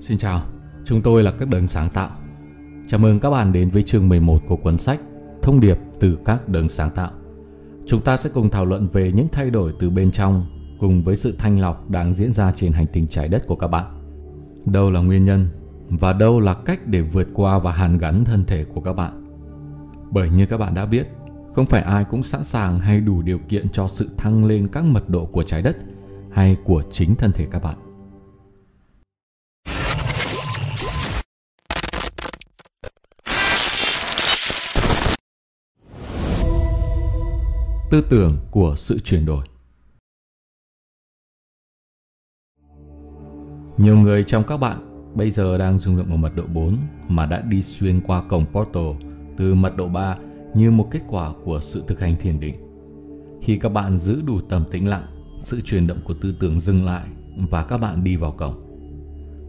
Xin chào, chúng tôi là các đấng sáng tạo. Chào mừng các bạn đến với chương 11 của cuốn sách Thông điệp từ các đấng sáng tạo. Chúng ta sẽ cùng thảo luận về những thay đổi từ bên trong cùng với sự thanh lọc đang diễn ra trên hành tinh trái đất của các bạn. Đâu là nguyên nhân và đâu là cách để vượt qua và hàn gắn thân thể của các bạn. Bởi như các bạn đã biết, không phải ai cũng sẵn sàng hay đủ điều kiện cho sự thăng lên các mật độ của trái đất hay của chính thân thể các bạn. Tư tưởng của sự chuyển đổi Nhiều người trong các bạn bây giờ đang dung lượng ở mật độ 4 mà đã đi xuyên qua cổng portal từ mật độ 3 như một kết quả của sự thực hành thiền định. Khi các bạn giữ đủ tầm tĩnh lặng, sự chuyển động của tư tưởng dừng lại và các bạn đi vào cổng.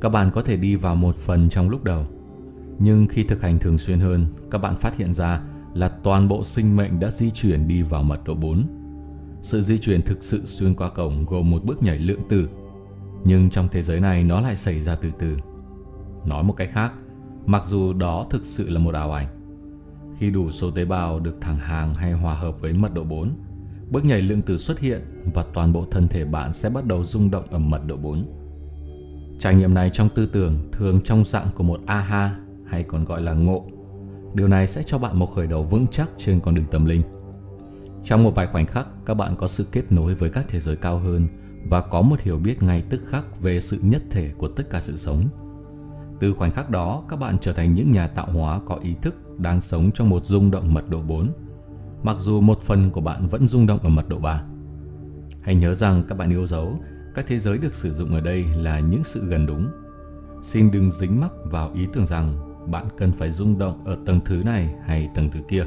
Các bạn có thể đi vào một phần trong lúc đầu, nhưng khi thực hành thường xuyên hơn, các bạn phát hiện ra là toàn bộ sinh mệnh đã di chuyển đi vào mật độ 4. Sự di chuyển thực sự xuyên qua cổng gồm một bước nhảy lượng tử, nhưng trong thế giới này nó lại xảy ra từ từ. Nói một cách khác, mặc dù đó thực sự là một ảo ảnh, khi đủ số tế bào được thẳng hàng hay hòa hợp với mật độ 4, bước nhảy lượng tử xuất hiện và toàn bộ thân thể bạn sẽ bắt đầu rung động ở mật độ 4. Trải nghiệm này trong tư tưởng thường trong dạng của một aha hay còn gọi là ngộ. Điều này sẽ cho bạn một khởi đầu vững chắc trên con đường tâm linh. Trong một vài khoảnh khắc, các bạn có sự kết nối với các thế giới cao hơn và có một hiểu biết ngay tức khắc về sự nhất thể của tất cả sự sống. Từ khoảnh khắc đó, các bạn trở thành những nhà tạo hóa có ý thức đang sống trong một rung động mật độ 4, mặc dù một phần của bạn vẫn rung động ở mật độ 3. Hãy nhớ rằng các bạn yêu dấu, các thế giới được sử dụng ở đây là những sự gần đúng. Xin đừng dính mắc vào ý tưởng rằng bạn cần phải rung động ở tầng thứ này hay tầng thứ kia.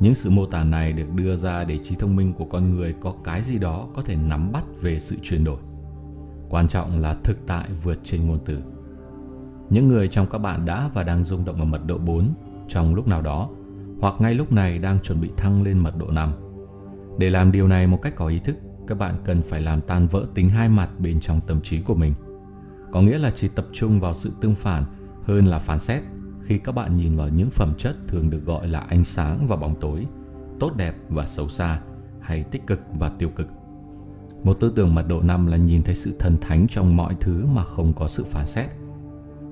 Những sự mô tả này được đưa ra để trí thông minh của con người có cái gì đó có thể nắm bắt về sự chuyển đổi. Quan trọng là thực tại vượt trên ngôn từ. Những người trong các bạn đã và đang rung động ở mật độ 4 trong lúc nào đó hoặc ngay lúc này đang chuẩn bị thăng lên mật độ 5. Để làm điều này một cách có ý thức, các bạn cần phải làm tan vỡ tính hai mặt bên trong tâm trí của mình. Có nghĩa là chỉ tập trung vào sự tương phản hơn là phán xét khi các bạn nhìn vào những phẩm chất thường được gọi là ánh sáng và bóng tối, tốt đẹp và xấu xa, hay tích cực và tiêu cực. Một tư tưởng mật độ năm là nhìn thấy sự thần thánh trong mọi thứ mà không có sự phán xét.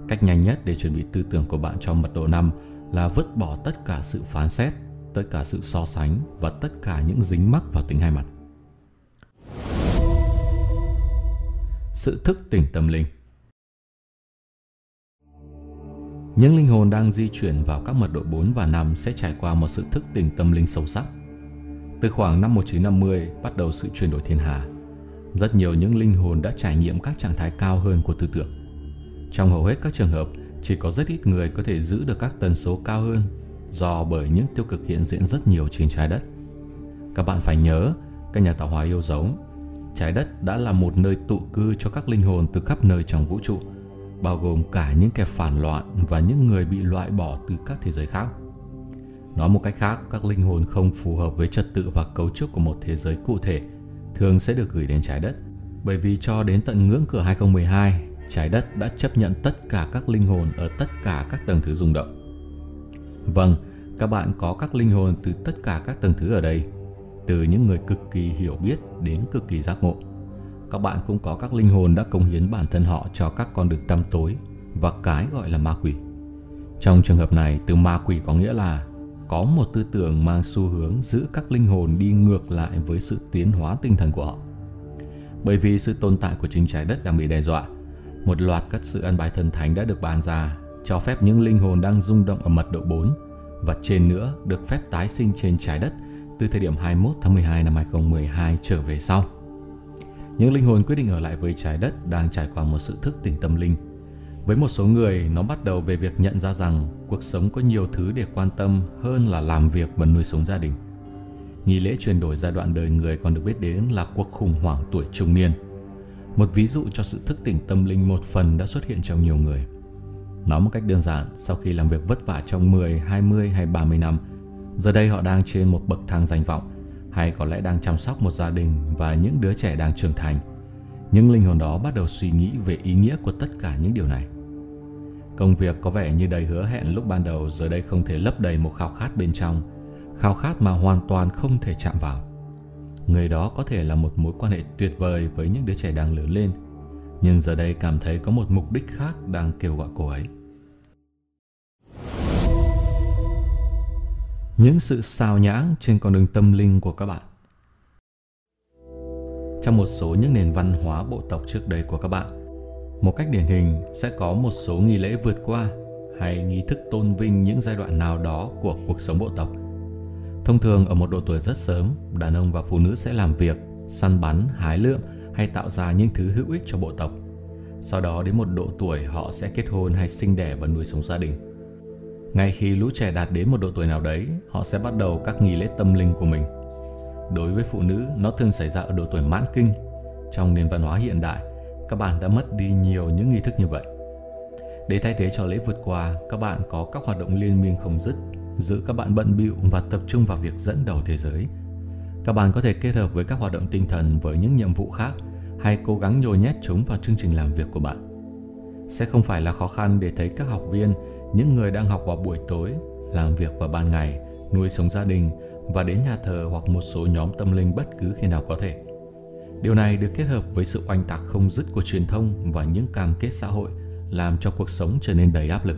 Cách nhanh nhất để chuẩn bị tư tưởng của bạn cho mật độ năm là vứt bỏ tất cả sự phán xét, tất cả sự so sánh và tất cả những dính mắc vào tính hai mặt. Sự thức tỉnh tâm linh Những linh hồn đang di chuyển vào các mật độ 4 và 5 sẽ trải qua một sự thức tỉnh tâm linh sâu sắc. Từ khoảng năm 1950 bắt đầu sự chuyển đổi thiên hà. Rất nhiều những linh hồn đã trải nghiệm các trạng thái cao hơn của tư tưởng. Trong hầu hết các trường hợp, chỉ có rất ít người có thể giữ được các tần số cao hơn do bởi những tiêu cực hiện diện rất nhiều trên trái đất. Các bạn phải nhớ, các nhà tạo hóa yêu dấu, trái đất đã là một nơi tụ cư cho các linh hồn từ khắp nơi trong vũ trụ, bao gồm cả những kẻ phản loạn và những người bị loại bỏ từ các thế giới khác. Nói một cách khác, các linh hồn không phù hợp với trật tự và cấu trúc của một thế giới cụ thể thường sẽ được gửi đến trái đất. Bởi vì cho đến tận ngưỡng cửa 2012, trái đất đã chấp nhận tất cả các linh hồn ở tất cả các tầng thứ rung động. Vâng, các bạn có các linh hồn từ tất cả các tầng thứ ở đây, từ những người cực kỳ hiểu biết đến cực kỳ giác ngộ. Các bạn cũng có các linh hồn đã công hiến bản thân họ cho các con đường tăm tối và cái gọi là ma quỷ. Trong trường hợp này, từ ma quỷ có nghĩa là có một tư tưởng mang xu hướng giữ các linh hồn đi ngược lại với sự tiến hóa tinh thần của họ. Bởi vì sự tồn tại của chính trái đất đang bị đe dọa, một loạt các sự ăn bài thần thánh đã được bàn ra, cho phép những linh hồn đang rung động ở mật độ 4 và trên nữa được phép tái sinh trên trái đất từ thời điểm 21 tháng 12 năm 2012 trở về sau. Những linh hồn quyết định ở lại với trái đất đang trải qua một sự thức tỉnh tâm linh. Với một số người, nó bắt đầu về việc nhận ra rằng cuộc sống có nhiều thứ để quan tâm hơn là làm việc và nuôi sống gia đình. Nghi lễ chuyển đổi giai đoạn đời người còn được biết đến là cuộc khủng hoảng tuổi trung niên – một ví dụ cho sự thức tỉnh tâm linh một phần đã xuất hiện trong nhiều người. Nói một cách đơn giản, sau khi làm việc vất vả trong 10, 20 hay 30 năm, giờ đây họ đang trên một bậc thang danh vọng, hay có lẽ đang chăm sóc một gia đình và những đứa trẻ đang trưởng thành. Những linh hồn đó bắt đầu suy nghĩ về ý nghĩa của tất cả những điều này. Công việc có vẻ như đầy hứa hẹn lúc ban đầu giờ đây không thể lấp đầy một khao khát bên trong, khao khát mà hoàn toàn không thể chạm vào. Người đó có thể là một mối quan hệ tuyệt vời với những đứa trẻ đang lớn lên, nhưng giờ đây cảm thấy có một mục đích khác đang kêu gọi cô ấy. Những sự sao nhãng trên con đường tâm linh của các bạn Trong một số những nền văn hóa bộ tộc trước đây của các bạn, một cách điển hình sẽ có một số nghi lễ vượt qua hay nghi thức tôn vinh những giai đoạn nào đó của cuộc sống bộ tộc. Thông thường ở một độ tuổi rất sớm, đàn ông và phụ nữ sẽ làm việc, săn bắn, hái lượm hay tạo ra những thứ hữu ích cho bộ tộc. Sau đó đến một độ tuổi họ sẽ kết hôn hay sinh đẻ và nuôi sống gia đình. Ngay khi lũ trẻ đạt đến một độ tuổi nào đấy, họ sẽ bắt đầu các nghi lễ tâm linh của mình. Đối với phụ nữ, nó thường xảy ra ở độ tuổi mãn kinh. Trong nền văn hóa hiện đại, các bạn đã mất đi nhiều những nghi thức như vậy. Để thay thế cho lễ vượt qua, các bạn có các hoạt động liên miên không dứt, giữ các bạn bận bịu và tập trung vào việc dẫn đầu thế giới. Các bạn có thể kết hợp với các hoạt động tinh thần với những nhiệm vụ khác hay cố gắng nhồi nhét chúng vào chương trình làm việc của bạn. Sẽ không phải là khó khăn để thấy các học viên, những người đang học vào buổi tối, làm việc vào ban ngày, nuôi sống gia đình và đến nhà thờ hoặc một số nhóm tâm linh bất cứ khi nào có thể. Điều này được kết hợp với sự oanh tạc không dứt của truyền thông và những cam kết xã hội làm cho cuộc sống trở nên đầy áp lực.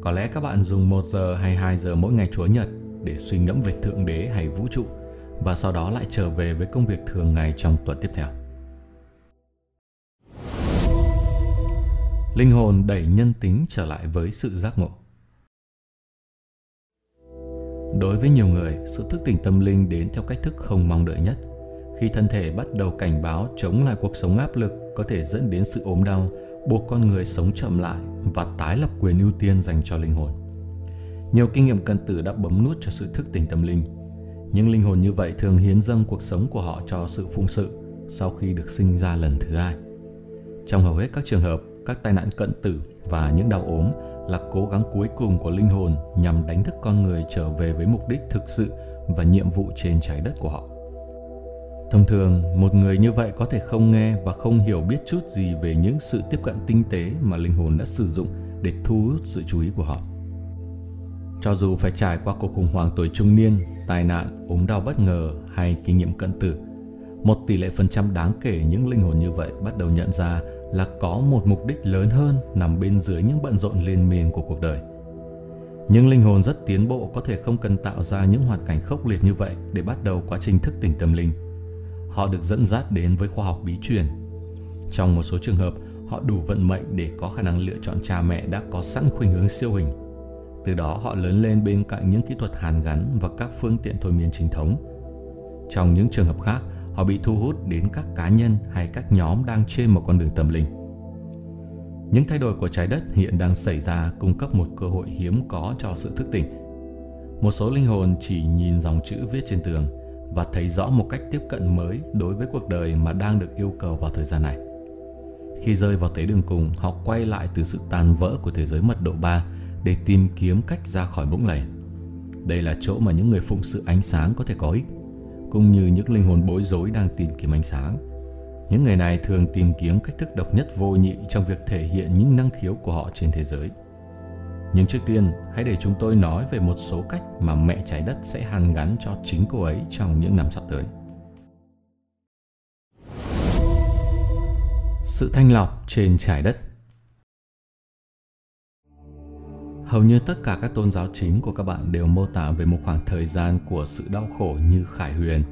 Có lẽ các bạn dùng 1 giờ hay 2 giờ mỗi ngày Chúa Nhật để suy ngẫm về Thượng Đế hay vũ trụ và sau đó lại trở về với công việc thường ngày trong tuần tiếp theo. Linh hồn đẩy nhân tính trở lại với sự giác ngộ. Đối với nhiều người, sự thức tỉnh tâm linh đến theo cách thức không mong đợi nhất – khi thân thể bắt đầu cảnh báo chống lại cuộc sống áp lực có thể dẫn đến sự ốm đau, buộc con người sống chậm lại và tái lập quyền ưu tiên dành cho linh hồn. Nhiều kinh nghiệm cận tử đã bấm nút cho sự thức tỉnh tâm linh. Những linh hồn như vậy thường hiến dâng cuộc sống của họ cho sự phụng sự sau khi được sinh ra lần thứ hai. Trong hầu hết các trường hợp, các tai nạn cận tử và những đau ốm là cố gắng cuối cùng của linh hồn nhằm đánh thức con người trở về với mục đích thực sự và nhiệm vụ trên trái đất của họ. Thông thường, một người như vậy có thể không nghe và không hiểu biết chút gì về những sự tiếp cận tinh tế mà linh hồn đã sử dụng để thu hút sự chú ý của họ. Cho dù phải trải qua cuộc khủng hoảng tuổi trung niên, tai nạn, ốm đau bất ngờ hay kinh nghiệm cận tử, một tỷ lệ phần trăm đáng kể những linh hồn như vậy bắt đầu nhận ra là có một mục đích lớn hơn nằm bên dưới những bận rộn liên miên của cuộc đời. Nhưng linh hồn rất tiến bộ có thể không cần tạo ra những hoàn cảnh khốc liệt như vậy để bắt đầu quá trình thức tỉnh tâm linh – họ được dẫn dắt đến với khoa học bí truyền. Trong một số trường hợp, họ đủ vận mệnh để có khả năng lựa chọn cha mẹ đã có sẵn khuynh hướng siêu hình. Từ đó họ lớn lên bên cạnh những kỹ thuật hàn gắn và các phương tiện thôi miên chính thống. Trong những trường hợp khác, họ bị thu hút đến các cá nhân hay các nhóm đang trên một con đường tâm linh. Những thay đổi của trái đất hiện đang xảy ra cung cấp một cơ hội hiếm có cho sự thức tỉnh. Một số linh hồn chỉ nhìn dòng chữ viết trên tường – và thấy rõ một cách tiếp cận mới đối với cuộc đời mà đang được yêu cầu vào thời gian này. Khi rơi vào tế đường cùng, họ quay lại từ sự tàn vỡ của thế giới mật độ 3 để tìm kiếm cách ra khỏi vũng lầy. Đây là chỗ mà những người phụng sự ánh sáng có thể có ích, cũng như những linh hồn bối rối đang tìm kiếm ánh sáng. Những người này thường tìm kiếm cách thức độc nhất vô nhị trong việc thể hiện những năng khiếu của họ trên thế giới – nhưng trước tiên, hãy để chúng tôi nói về một số cách mà mẹ trái đất sẽ hàn gắn cho chính cô ấy trong những năm sắp tới. Sự thanh lọc trên trái đất Hầu như tất cả các tôn giáo chính của các bạn đều mô tả về một khoảng thời gian của sự đau khổ như Khải Huyền,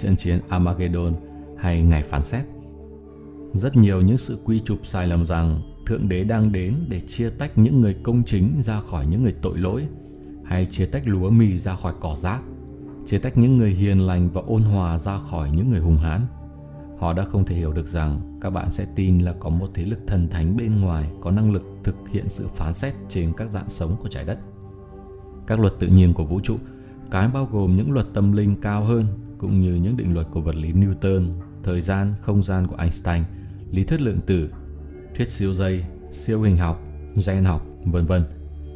trận chiến Armageddon hay ngày phán xét. Rất nhiều những sự quy chụp sai lầm rằng Thượng Đế đang đến để chia tách những người công chính ra khỏi những người tội lỗi, hay chia tách lúa mì ra khỏi cỏ rác, chia tách những người hiền lành và ôn hòa ra khỏi những người hùng hãn. Họ đã không thể hiểu được rằng các bạn sẽ tin là có một thế lực thần thánh bên ngoài có năng lực thực hiện sự phán xét trên các dạng sống của trái đất. Các luật tự nhiên của vũ trụ, cái bao gồm những luật tâm linh cao hơn cũng như những định luật của vật lý Newton, thời gian, không gian của Einstein, lý thuyết lượng tử thuyết siêu dây, siêu hình học, gen học, vân vân.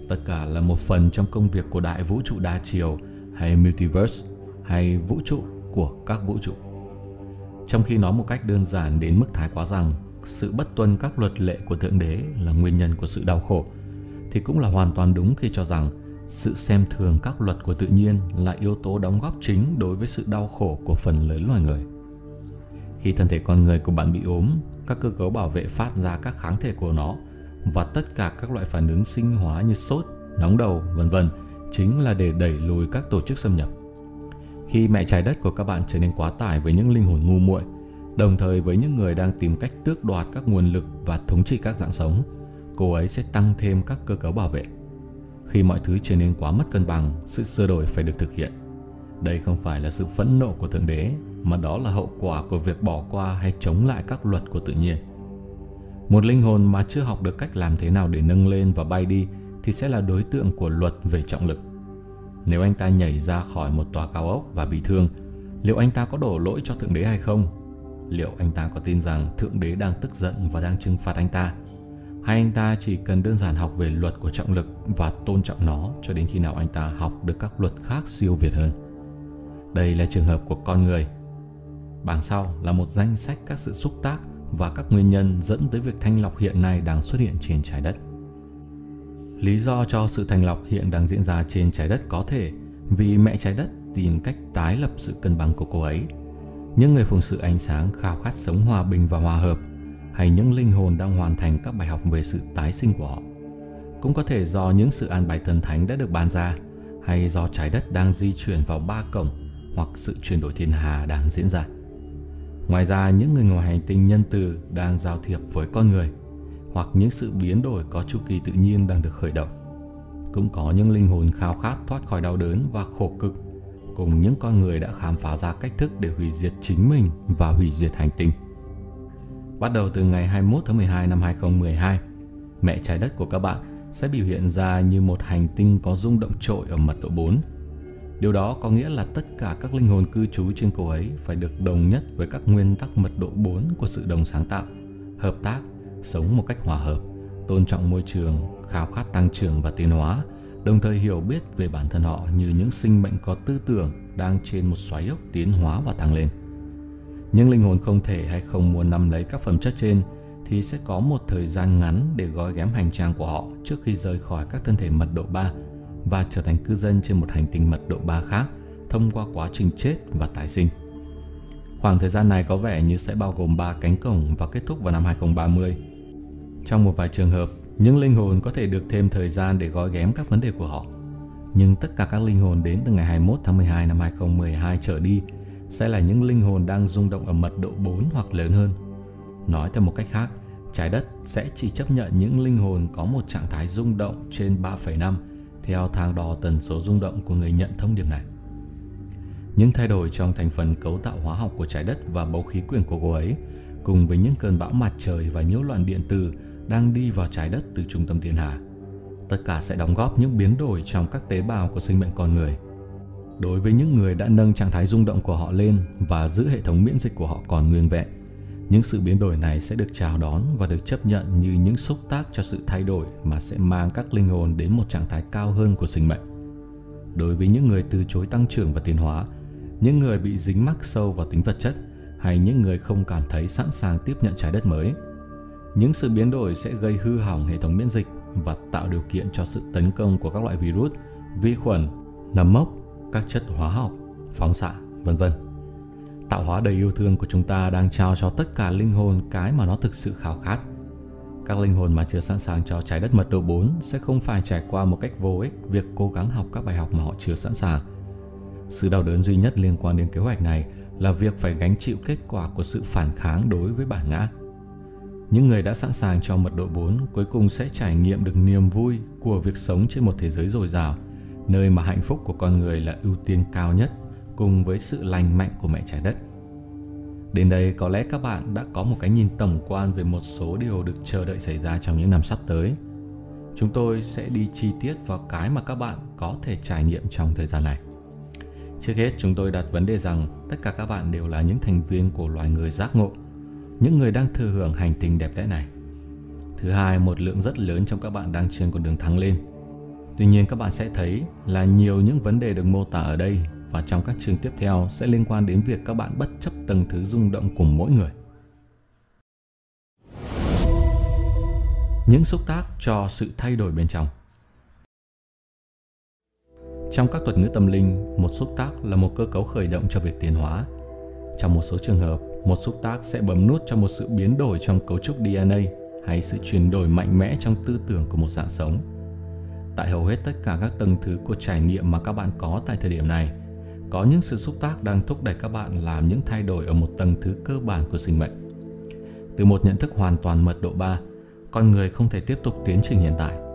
Tất cả là một phần trong công việc của đại vũ trụ đa chiều hay multiverse hay vũ trụ của các vũ trụ. Trong khi nói một cách đơn giản đến mức thái quá rằng sự bất tuân các luật lệ của Thượng Đế là nguyên nhân của sự đau khổ, thì cũng là hoàn toàn đúng khi cho rằng sự xem thường các luật của tự nhiên là yếu tố đóng góp chính đối với sự đau khổ của phần lớn loài người. Khi thân thể con người của bạn bị ốm, các cơ cấu bảo vệ phát ra các kháng thể của nó và tất cả các loại phản ứng sinh hóa như sốt, nóng đầu, vân vân chính là để đẩy lùi các tổ chức xâm nhập. Khi mẹ trái đất của các bạn trở nên quá tải với những linh hồn ngu muội, đồng thời với những người đang tìm cách tước đoạt các nguồn lực và thống trị các dạng sống, cô ấy sẽ tăng thêm các cơ cấu bảo vệ. Khi mọi thứ trở nên quá mất cân bằng, sự sửa đổi phải được thực hiện. Đây không phải là sự phẫn nộ của Thượng Đế, mà đó là hậu quả của việc bỏ qua hay chống lại các luật của tự nhiên. Một linh hồn mà chưa học được cách làm thế nào để nâng lên và bay đi thì sẽ là đối tượng của luật về trọng lực. Nếu anh ta nhảy ra khỏi một tòa cao ốc và bị thương, liệu anh ta có đổ lỗi cho Thượng Đế hay không? Liệu anh ta có tin rằng Thượng Đế đang tức giận và đang trừng phạt anh ta? Hay anh ta chỉ cần đơn giản học về luật của trọng lực và tôn trọng nó cho đến khi nào anh ta học được các luật khác siêu việt hơn? Đây là trường hợp của con người. Bảng sau là một danh sách các sự xúc tác và các nguyên nhân dẫn tới việc thanh lọc hiện nay đang xuất hiện trên trái đất. Lý do cho sự thành lọc hiện đang diễn ra trên trái đất có thể vì mẹ trái đất tìm cách tái lập sự cân bằng của cô ấy. Những người phụng sự ánh sáng khao khát sống hòa bình và hòa hợp hay những linh hồn đang hoàn thành các bài học về sự tái sinh của họ. Cũng có thể do những sự an bài thần thánh đã được ban ra hay do trái đất đang di chuyển vào ba cổng hoặc sự chuyển đổi thiên hà đang diễn ra. Ngoài ra, những người ngoài hành tinh nhân từ đang giao thiệp với con người hoặc những sự biến đổi có chu kỳ tự nhiên đang được khởi động. Cũng có những linh hồn khao khát thoát khỏi đau đớn và khổ cực, cùng những con người đã khám phá ra cách thức để hủy diệt chính mình và hủy diệt hành tinh. Bắt đầu từ ngày 21 tháng 12 năm 2012, mẹ trái đất của các bạn sẽ biểu hiện ra như một hành tinh có rung động trội ở mật độ 4. Điều đó có nghĩa là tất cả các linh hồn cư trú trên cô ấy phải được đồng nhất với các nguyên tắc mật độ 4 của sự đồng sáng tạo, hợp tác sống một cách hòa hợp, tôn trọng môi trường, khao khát tăng trưởng và tiến hóa, đồng thời hiểu biết về bản thân họ như những sinh mệnh có tư tưởng đang trên một xoáy ốc tiến hóa và tăng lên. Nhưng linh hồn không thể hay không muốn nắm lấy các phẩm chất trên thì sẽ có một thời gian ngắn để gói ghém hành trang của họ trước khi rời khỏi các thân thể mật độ 3 và trở thành cư dân trên một hành tinh mật độ 3 khác thông qua quá trình chết và tái sinh. Khoảng thời gian này có vẻ như sẽ bao gồm 3 cánh cổng và kết thúc vào năm 2030 trong một vài trường hợp, những linh hồn có thể được thêm thời gian để gói ghém các vấn đề của họ. Nhưng tất cả các linh hồn đến từ ngày 21 tháng 12 năm 2012 trở đi sẽ là những linh hồn đang rung động ở mật độ 4 hoặc lớn hơn. Nói theo một cách khác, trái đất sẽ chỉ chấp nhận những linh hồn có một trạng thái rung động trên 3,5 theo thang đo tần số rung động của người nhận thông điệp này. Những thay đổi trong thành phần cấu tạo hóa học của trái đất và bầu khí quyển của cô ấy, cùng với những cơn bão mặt trời và nhiễu loạn điện tử đang đi vào trái đất từ trung tâm thiên hà. Tất cả sẽ đóng góp những biến đổi trong các tế bào của sinh mệnh con người. Đối với những người đã nâng trạng thái rung động của họ lên và giữ hệ thống miễn dịch của họ còn nguyên vẹn, những sự biến đổi này sẽ được chào đón và được chấp nhận như những xúc tác cho sự thay đổi mà sẽ mang các linh hồn đến một trạng thái cao hơn của sinh mệnh. Đối với những người từ chối tăng trưởng và tiến hóa, những người bị dính mắc sâu vào tính vật chất hay những người không cảm thấy sẵn sàng tiếp nhận trái đất mới – những sự biến đổi sẽ gây hư hỏng hệ thống miễn dịch và tạo điều kiện cho sự tấn công của các loại virus, vi khuẩn, nấm mốc, các chất hóa học, phóng xạ, vân vân. Tạo hóa đầy yêu thương của chúng ta đang trao cho tất cả linh hồn cái mà nó thực sự khao khát. Các linh hồn mà chưa sẵn sàng cho trái đất mật độ 4 sẽ không phải trải qua một cách vô ích việc cố gắng học các bài học mà họ chưa sẵn sàng. Sự đau đớn duy nhất liên quan đến kế hoạch này là việc phải gánh chịu kết quả của sự phản kháng đối với bản ngã những người đã sẵn sàng cho mật độ 4 cuối cùng sẽ trải nghiệm được niềm vui của việc sống trên một thế giới dồi dào, nơi mà hạnh phúc của con người là ưu tiên cao nhất cùng với sự lành mạnh của mẹ trái đất. Đến đây có lẽ các bạn đã có một cái nhìn tổng quan về một số điều được chờ đợi xảy ra trong những năm sắp tới. Chúng tôi sẽ đi chi tiết vào cái mà các bạn có thể trải nghiệm trong thời gian này. Trước hết, chúng tôi đặt vấn đề rằng tất cả các bạn đều là những thành viên của loài người giác ngộ những người đang thừa hưởng hành tinh đẹp đẽ này. Thứ hai, một lượng rất lớn trong các bạn đang trên con đường thắng lên. Tuy nhiên các bạn sẽ thấy là nhiều những vấn đề được mô tả ở đây và trong các chương tiếp theo sẽ liên quan đến việc các bạn bất chấp tầng thứ rung động của mỗi người. những xúc tác cho sự thay đổi bên trong. Trong các thuật ngữ tâm linh, một xúc tác là một cơ cấu khởi động cho việc tiến hóa. Trong một số trường hợp, một xúc tác sẽ bấm nút cho một sự biến đổi trong cấu trúc DNA hay sự chuyển đổi mạnh mẽ trong tư tưởng của một dạng sống. Tại hầu hết tất cả các tầng thứ của trải nghiệm mà các bạn có tại thời điểm này, có những sự xúc tác đang thúc đẩy các bạn làm những thay đổi ở một tầng thứ cơ bản của sinh mệnh. Từ một nhận thức hoàn toàn mật độ 3, con người không thể tiếp tục tiến trình hiện tại.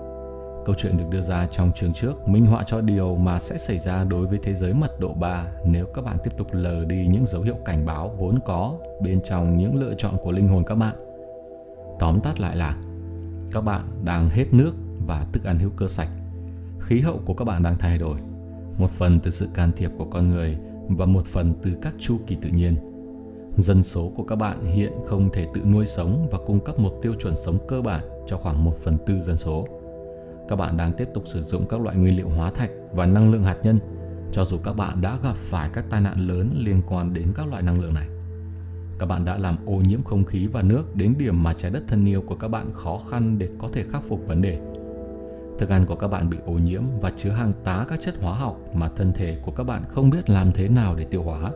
Câu chuyện được đưa ra trong chương trước minh họa cho điều mà sẽ xảy ra đối với thế giới mật độ 3 nếu các bạn tiếp tục lờ đi những dấu hiệu cảnh báo vốn có bên trong những lựa chọn của linh hồn các bạn. Tóm tắt lại là các bạn đang hết nước và thức ăn hữu cơ sạch. Khí hậu của các bạn đang thay đổi, một phần từ sự can thiệp của con người và một phần từ các chu kỳ tự nhiên. Dân số của các bạn hiện không thể tự nuôi sống và cung cấp một tiêu chuẩn sống cơ bản cho khoảng 1 phần tư dân số. Các bạn đang tiếp tục sử dụng các loại nguyên liệu hóa thạch và năng lượng hạt nhân, cho dù các bạn đã gặp phải các tai nạn lớn liên quan đến các loại năng lượng này. Các bạn đã làm ô nhiễm không khí và nước đến điểm mà trái đất thân yêu của các bạn khó khăn để có thể khắc phục vấn đề. Thức ăn của các bạn bị ô nhiễm và chứa hàng tá các chất hóa học mà thân thể của các bạn không biết làm thế nào để tiêu hóa.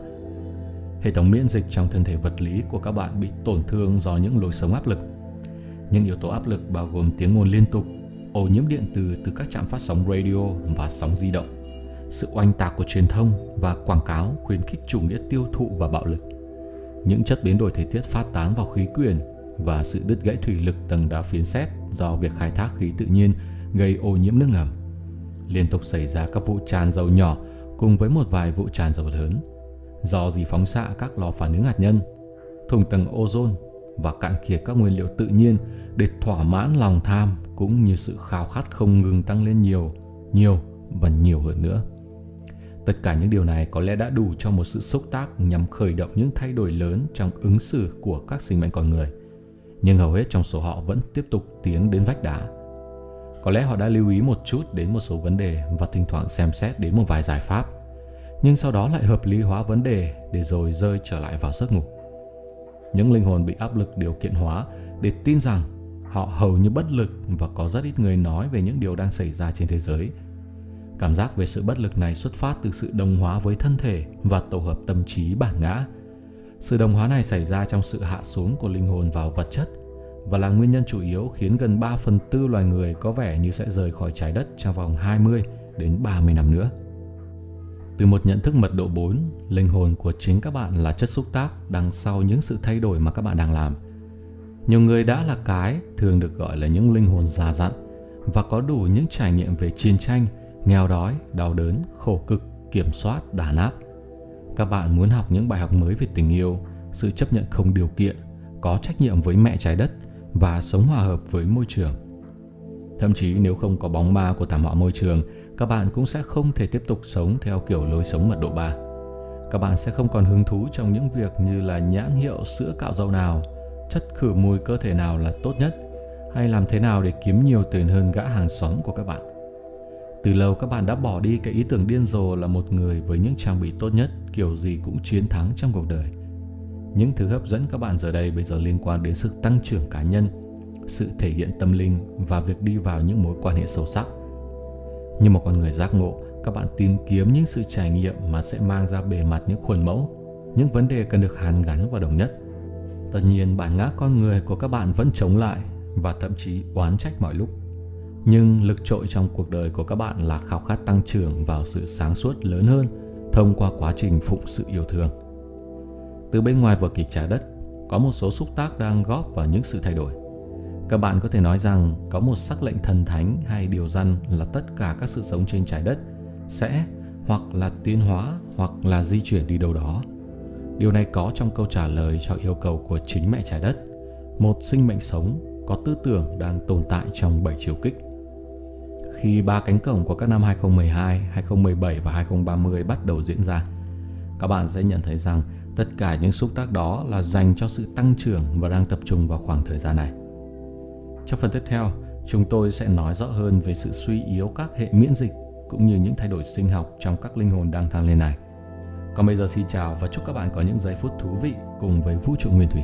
Hệ thống miễn dịch trong thân thể vật lý của các bạn bị tổn thương do những lối sống áp lực. Những yếu tố áp lực bao gồm tiếng ồn liên tục, ô nhiễm điện từ từ các trạm phát sóng radio và sóng di động, sự oanh tạc của truyền thông và quảng cáo khuyến khích chủ nghĩa tiêu thụ và bạo lực. Những chất biến đổi thời tiết phát tán vào khí quyển và sự đứt gãy thủy lực tầng đá phiến xét do việc khai thác khí tự nhiên gây ô nhiễm nước ngầm. Liên tục xảy ra các vụ tràn dầu nhỏ cùng với một vài vụ tràn dầu lớn do gì phóng xạ các lò phản ứng hạt nhân, thùng tầng ozone và cạn kiệt các nguyên liệu tự nhiên để thỏa mãn lòng tham cũng như sự khao khát không ngừng tăng lên nhiều, nhiều và nhiều hơn nữa. Tất cả những điều này có lẽ đã đủ cho một sự xúc tác nhằm khởi động những thay đổi lớn trong ứng xử của các sinh mệnh con người. Nhưng hầu hết trong số họ vẫn tiếp tục tiến đến vách đá. Có lẽ họ đã lưu ý một chút đến một số vấn đề và thỉnh thoảng xem xét đến một vài giải pháp, nhưng sau đó lại hợp lý hóa vấn đề để rồi rơi trở lại vào giấc ngủ. Những linh hồn bị áp lực điều kiện hóa để tin rằng họ hầu như bất lực và có rất ít người nói về những điều đang xảy ra trên thế giới. Cảm giác về sự bất lực này xuất phát từ sự đồng hóa với thân thể và tổ hợp tâm trí bản ngã. Sự đồng hóa này xảy ra trong sự hạ xuống của linh hồn vào vật chất và là nguyên nhân chủ yếu khiến gần 3 phần tư loài người có vẻ như sẽ rời khỏi trái đất trong vòng 20 đến 30 năm nữa. Từ một nhận thức mật độ 4, linh hồn của chính các bạn là chất xúc tác đằng sau những sự thay đổi mà các bạn đang làm. Nhiều người đã là cái thường được gọi là những linh hồn già dặn và có đủ những trải nghiệm về chiến tranh, nghèo đói, đau đớn, khổ cực, kiểm soát, đàn áp. Các bạn muốn học những bài học mới về tình yêu, sự chấp nhận không điều kiện, có trách nhiệm với mẹ trái đất và sống hòa hợp với môi trường. Thậm chí nếu không có bóng ma của thảm họa môi trường các bạn cũng sẽ không thể tiếp tục sống theo kiểu lối sống mật độ 3. Các bạn sẽ không còn hứng thú trong những việc như là nhãn hiệu sữa cạo râu nào, chất khử mùi cơ thể nào là tốt nhất, hay làm thế nào để kiếm nhiều tiền hơn gã hàng xóm của các bạn. Từ lâu các bạn đã bỏ đi cái ý tưởng điên rồ là một người với những trang bị tốt nhất kiểu gì cũng chiến thắng trong cuộc đời. Những thứ hấp dẫn các bạn giờ đây bây giờ liên quan đến sự tăng trưởng cá nhân, sự thể hiện tâm linh và việc đi vào những mối quan hệ sâu sắc. Như một con người giác ngộ, các bạn tìm kiếm những sự trải nghiệm mà sẽ mang ra bề mặt những khuôn mẫu, những vấn đề cần được hàn gắn và đồng nhất. Tất nhiên bản ngã con người của các bạn vẫn chống lại và thậm chí oán trách mọi lúc. Nhưng lực trội trong cuộc đời của các bạn là khao khát tăng trưởng vào sự sáng suốt lớn hơn thông qua quá trình phụng sự yêu thương. Từ bên ngoài vở kịch trái đất, có một số xúc tác đang góp vào những sự thay đổi. Các bạn có thể nói rằng có một sắc lệnh thần thánh hay điều răn là tất cả các sự sống trên trái đất sẽ hoặc là tiến hóa hoặc là di chuyển đi đâu đó. Điều này có trong câu trả lời cho yêu cầu của chính mẹ trái đất, một sinh mệnh sống có tư tưởng đang tồn tại trong bảy chiều kích. Khi ba cánh cổng của các năm 2012, 2017 và 2030 bắt đầu diễn ra, các bạn sẽ nhận thấy rằng tất cả những xúc tác đó là dành cho sự tăng trưởng và đang tập trung vào khoảng thời gian này. Trong phần tiếp theo, chúng tôi sẽ nói rõ hơn về sự suy yếu các hệ miễn dịch cũng như những thay đổi sinh học trong các linh hồn đang thăng lên này. Còn bây giờ xin chào và chúc các bạn có những giây phút thú vị cùng với vũ trụ nguyên thủy.